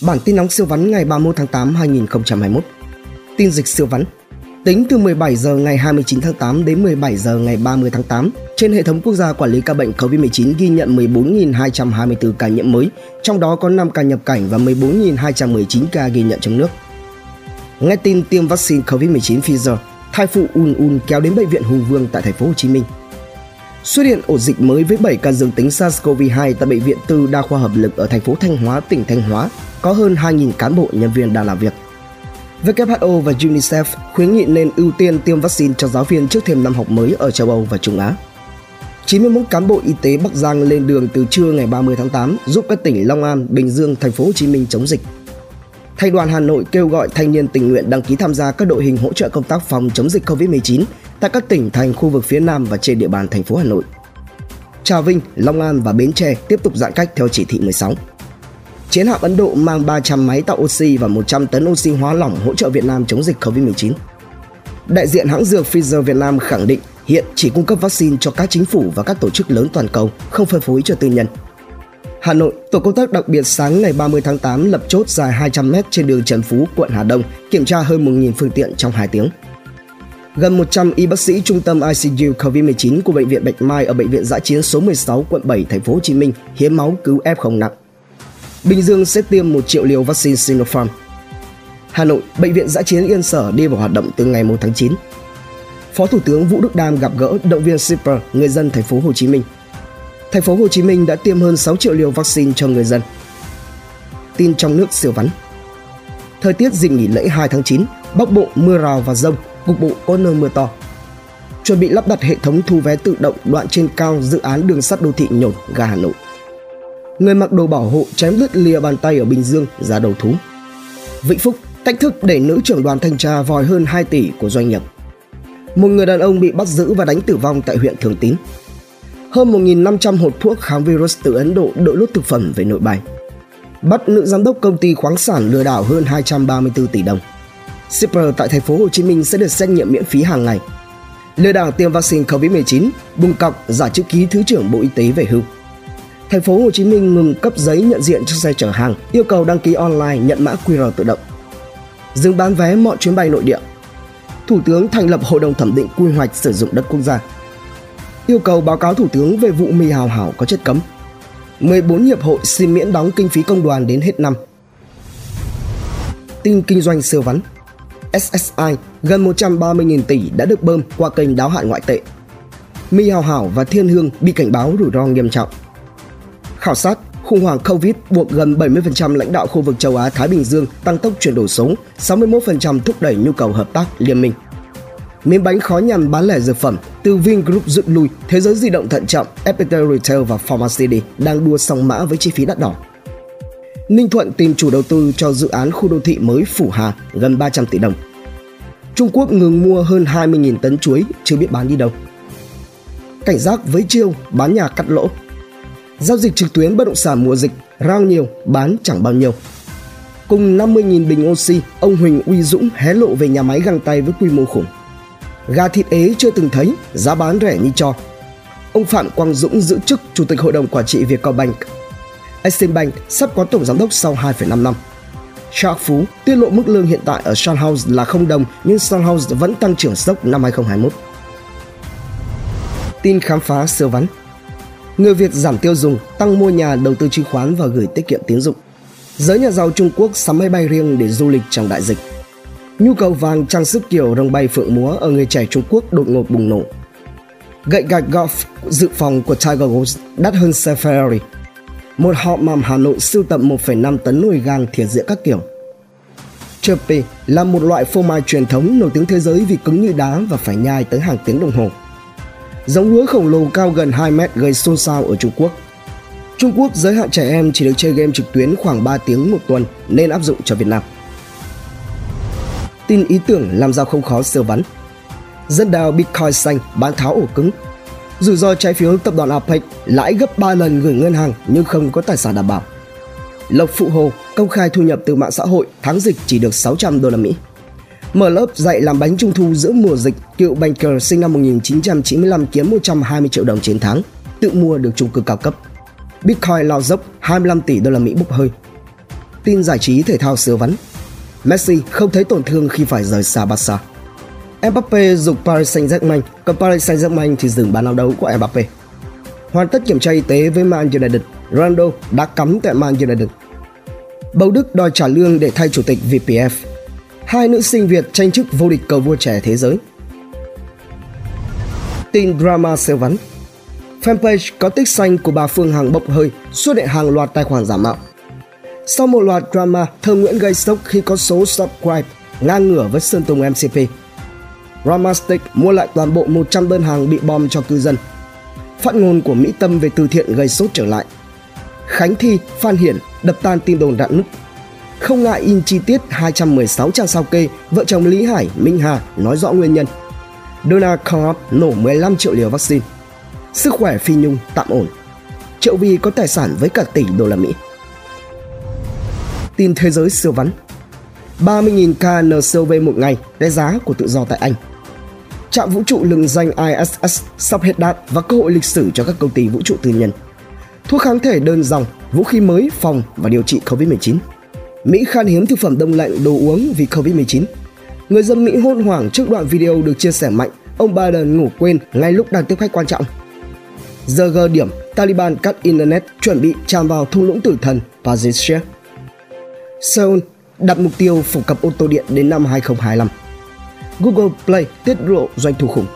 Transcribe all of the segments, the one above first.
Bản tin nóng siêu vắn ngày 31 tháng 8 2021. Tin dịch siêu vắn. Tính từ 17 giờ ngày 29 tháng 8 đến 17 giờ ngày 30 tháng 8, trên hệ thống quốc gia quản lý ca bệnh COVID-19 ghi nhận 14.224 ca nhiễm mới, trong đó có 5 ca nhập cảnh và 14.219 ca ghi nhận trong nước. Nghe tin tiêm vaccine COVID-19 Pfizer, thai phụ un un kéo đến bệnh viện Hùng Vương tại thành phố Hồ Chí Minh. Xuất hiện ổ dịch mới với 7 ca dương tính SARS-CoV-2 tại bệnh viện Tư Đa khoa Hợp lực ở thành phố Thanh Hóa, tỉnh Thanh Hóa, có hơn 2.000 cán bộ nhân viên đang làm việc. WHO và UNICEF khuyến nghị nên ưu tiên tiêm vaccine cho giáo viên trước thêm năm học mới ở châu Âu và Trung Á. 91 cán bộ y tế Bắc Giang lên đường từ trưa ngày 30 tháng 8 giúp các tỉnh Long An, Bình Dương, thành phố Hồ Chí Minh chống dịch. Thành đoàn Hà Nội kêu gọi thanh niên tình nguyện đăng ký tham gia các đội hình hỗ trợ công tác phòng chống dịch COVID-19 tại các tỉnh thành khu vực phía Nam và trên địa bàn thành phố Hà Nội. Trà Vinh, Long An và Bến Tre tiếp tục giãn cách theo chỉ thị 16. Chiến hạm Ấn Độ mang 300 máy tạo oxy và 100 tấn oxy hóa lỏng hỗ trợ Việt Nam chống dịch COVID-19. Đại diện hãng dược Pfizer Việt Nam khẳng định hiện chỉ cung cấp vaccine cho các chính phủ và các tổ chức lớn toàn cầu, không phân phối cho tư nhân. Hà Nội, tổ công tác đặc biệt sáng ngày 30 tháng 8 lập chốt dài 200m trên đường Trần Phú, quận Hà Đông, kiểm tra hơn 1.000 phương tiện trong 2 tiếng. Gần 100 y bác sĩ trung tâm ICU COVID-19 của bệnh viện Bạch Mai ở bệnh viện Giã chiến số 16 quận 7 thành phố Hồ Chí Minh hiến máu cứu F0 nặng. Bình Dương sẽ tiêm 1 triệu liều vaccine Sinopharm. Hà Nội, bệnh viện Giã chiến Yên Sở đi vào hoạt động từ ngày 1 tháng 9. Phó Thủ tướng Vũ Đức Đam gặp gỡ động viên shipper người dân thành phố Hồ Chí Minh. Thành phố Hồ Chí Minh đã tiêm hơn 6 triệu liều vaccine cho người dân. Tin trong nước siêu vắn. Thời tiết dịp nghỉ lễ 2 tháng 9, Bắc Bộ mưa rào và rông, cục bộ có nơi mưa to. Chuẩn bị lắp đặt hệ thống thu vé tự động đoạn trên cao dự án đường sắt đô thị nhổn ga Hà Nội. Người mặc đồ bảo hộ chém đứt lìa bàn tay ở Bình Dương ra đầu thú. Vĩnh Phúc thách thức để nữ trưởng đoàn thanh tra vòi hơn 2 tỷ của doanh nghiệp. Một người đàn ông bị bắt giữ và đánh tử vong tại huyện Thường Tín. Hơn 1.500 hộp thuốc kháng virus từ Ấn Độ đội lốt thực phẩm về nội bài. Bắt nữ giám đốc công ty khoáng sản lừa đảo hơn 234 tỷ đồng. Shipper tại thành phố Hồ Chí Minh sẽ được xét nghiệm miễn phí hàng ngày. Lừa đảo tiêm vaccine COVID-19, bùng cọc giả chữ ký Thứ trưởng Bộ Y tế về hưu. Thành phố Hồ Chí Minh ngừng cấp giấy nhận diện cho xe chở hàng, yêu cầu đăng ký online nhận mã QR tự động. Dừng bán vé mọi chuyến bay nội địa. Thủ tướng thành lập Hội đồng thẩm định quy hoạch sử dụng đất quốc gia. Yêu cầu báo cáo Thủ tướng về vụ mì hào hảo có chất cấm. 14 hiệp hội xin miễn đóng kinh phí công đoàn đến hết năm. Tin kinh doanh siêu vắn. SSI gần 130.000 tỷ đã được bơm qua kênh đáo hạn ngoại tệ. Mi Hào Hảo và Thiên Hương bị cảnh báo rủi ro nghiêm trọng. Khảo sát, khủng hoảng Covid buộc gần 70% lãnh đạo khu vực châu Á Thái Bình Dương tăng tốc chuyển đổi số, 61% thúc đẩy nhu cầu hợp tác liên minh. Miếng bánh khó nhằn bán lẻ dược phẩm, từ Vingroup rút lui, thế giới di động thận trọng, FPT Retail và Pharmacity đang đua song mã với chi phí đắt đỏ. Ninh Thuận tìm chủ đầu tư cho dự án khu đô thị mới Phủ Hà gần 300 tỷ đồng. Trung Quốc ngừng mua hơn 20.000 tấn chuối, chưa biết bán đi đâu. Cảnh giác với chiêu bán nhà cắt lỗ. Giao dịch trực tuyến bất động sản mùa dịch, rao nhiều, bán chẳng bao nhiêu. Cùng 50.000 bình oxy, ông Huỳnh Uy Dũng hé lộ về nhà máy găng tay với quy mô khủng. Gà thịt ế chưa từng thấy, giá bán rẻ như cho. Ông Phạm Quang Dũng giữ chức Chủ tịch Hội đồng Quản trị Vietcombank Eximbank sắp có tổng giám đốc sau 2,5 năm. Shark Phú tiết lộ mức lương hiện tại ở Sun House là không đồng nhưng Sun House vẫn tăng trưởng sốc năm 2021. Tin khám phá siêu vắn Người Việt giảm tiêu dùng, tăng mua nhà đầu tư chứng khoán và gửi tiết kiệm tín dụng. Giới nhà giàu Trung Quốc sắm máy bay riêng để du lịch trong đại dịch. Nhu cầu vàng trang sức kiểu rồng bay phượng múa ở người trẻ Trung Quốc đột ngột bùng nổ. Gậy gạch golf dự phòng của Tiger Woods đắt hơn xe Ferrari một họ mầm Hà Nội sưu tầm 1,5 tấn nồi gang thìa dĩa các kiểu. Chirpy là một loại phô mai truyền thống nổi tiếng thế giới vì cứng như đá và phải nhai tới hàng tiếng đồng hồ. Giống lúa khổng lồ cao gần 2 mét gây xôn xao ở Trung Quốc. Trung Quốc giới hạn trẻ em chỉ được chơi game trực tuyến khoảng 3 tiếng một tuần nên áp dụng cho Việt Nam. Tin ý tưởng làm giàu không khó siêu vắn. Dân đào Bitcoin xanh bán tháo ổ cứng Rủi ro trái phiếu tập đoàn APEC lãi gấp 3 lần gửi ngân hàng nhưng không có tài sản đảm bảo. Lộc Phụ Hồ công khai thu nhập từ mạng xã hội, tháng dịch chỉ được 600 đô la Mỹ. Mở lớp dạy làm bánh trung thu giữa mùa dịch, cựu banker sinh năm 1995 kiếm 120 triệu đồng trên tháng, tự mua được chung cư cao cấp. Bitcoin lao dốc 25 tỷ đô la Mỹ bốc hơi. Tin giải trí thể thao siêu vắn. Messi không thấy tổn thương khi phải rời xa Barca. Mbappe dục Paris Saint-Germain, còn Paris Saint-Germain thì dừng bán áo đấu của Mbappe. Hoàn tất kiểm tra y tế với Man United, Ronaldo đã cắm tại Man United. Bầu Đức đòi trả lương để thay chủ tịch VPF. Hai nữ sinh Việt tranh chức vô địch cờ vua trẻ thế giới. Tin drama siêu vắn Fanpage có tích xanh của bà Phương Hằng bốc hơi xuất hiện hàng loạt tài khoản giả mạo. Sau một loạt drama, Thơ Nguyễn gây sốc khi có số subscribe ngang ngửa với Sơn Tùng MCP. Ramastic mua lại toàn bộ 100 đơn hàng bị bom cho cư dân. Phát ngôn của Mỹ Tâm về từ thiện gây sốt trở lại. Khánh Thi, Phan Hiển đập tan tin đồn rạn nứt. Không ngại in chi tiết 216 trang sao kê, vợ chồng Lý Hải, Minh Hà nói rõ nguyên nhân. Donald Trump nổ 15 triệu liều vaccine. Sức khỏe Phi Nhung tạm ổn. Triệu Vi có tài sản với cả tỷ đô la Mỹ. Tin thế giới siêu vắn 30.000 ca NCOV một ngày, cái giá của tự do tại Anh. Trạm vũ trụ lừng danh ISS sắp hết đạn và cơ hội lịch sử cho các công ty vũ trụ tư nhân. Thuốc kháng thể đơn dòng, vũ khí mới phòng và điều trị COVID-19. Mỹ khan hiếm thực phẩm đông lạnh đồ uống vì COVID-19. Người dân Mỹ hôn hoảng trước đoạn video được chia sẻ mạnh ông Biden ngủ quên ngay lúc đang tiếp khách quan trọng. Giờ gờ điểm, Taliban cắt Internet chuẩn bị tràn vào thung lũng tử thần Pazishir. Seoul đặt mục tiêu phổ cập ô tô điện đến năm 2025. Google Play tiết lộ doanh thu khủng.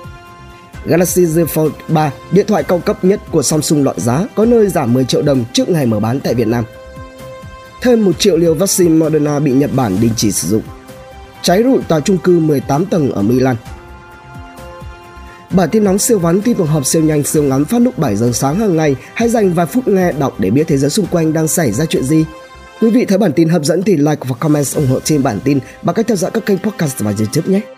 Galaxy Z Fold 3, điện thoại cao cấp nhất của Samsung loạn giá, có nơi giảm 10 triệu đồng trước ngày mở bán tại Việt Nam. Thêm 1 triệu liều vaccine Moderna bị Nhật Bản đình chỉ sử dụng. Cháy rụi tòa trung cư 18 tầng ở Milan. Bản tin nóng siêu vắn tin tổng hợp siêu nhanh, siêu ngắn phát lúc 7 giờ sáng hàng ngày. Hãy dành vài phút nghe đọc để biết thế giới xung quanh đang xảy ra chuyện gì. Quý vị thấy bản tin hấp dẫn thì like và comment ủng hộ trên bản tin bằng cách theo dõi các kênh podcast và YouTube nhé.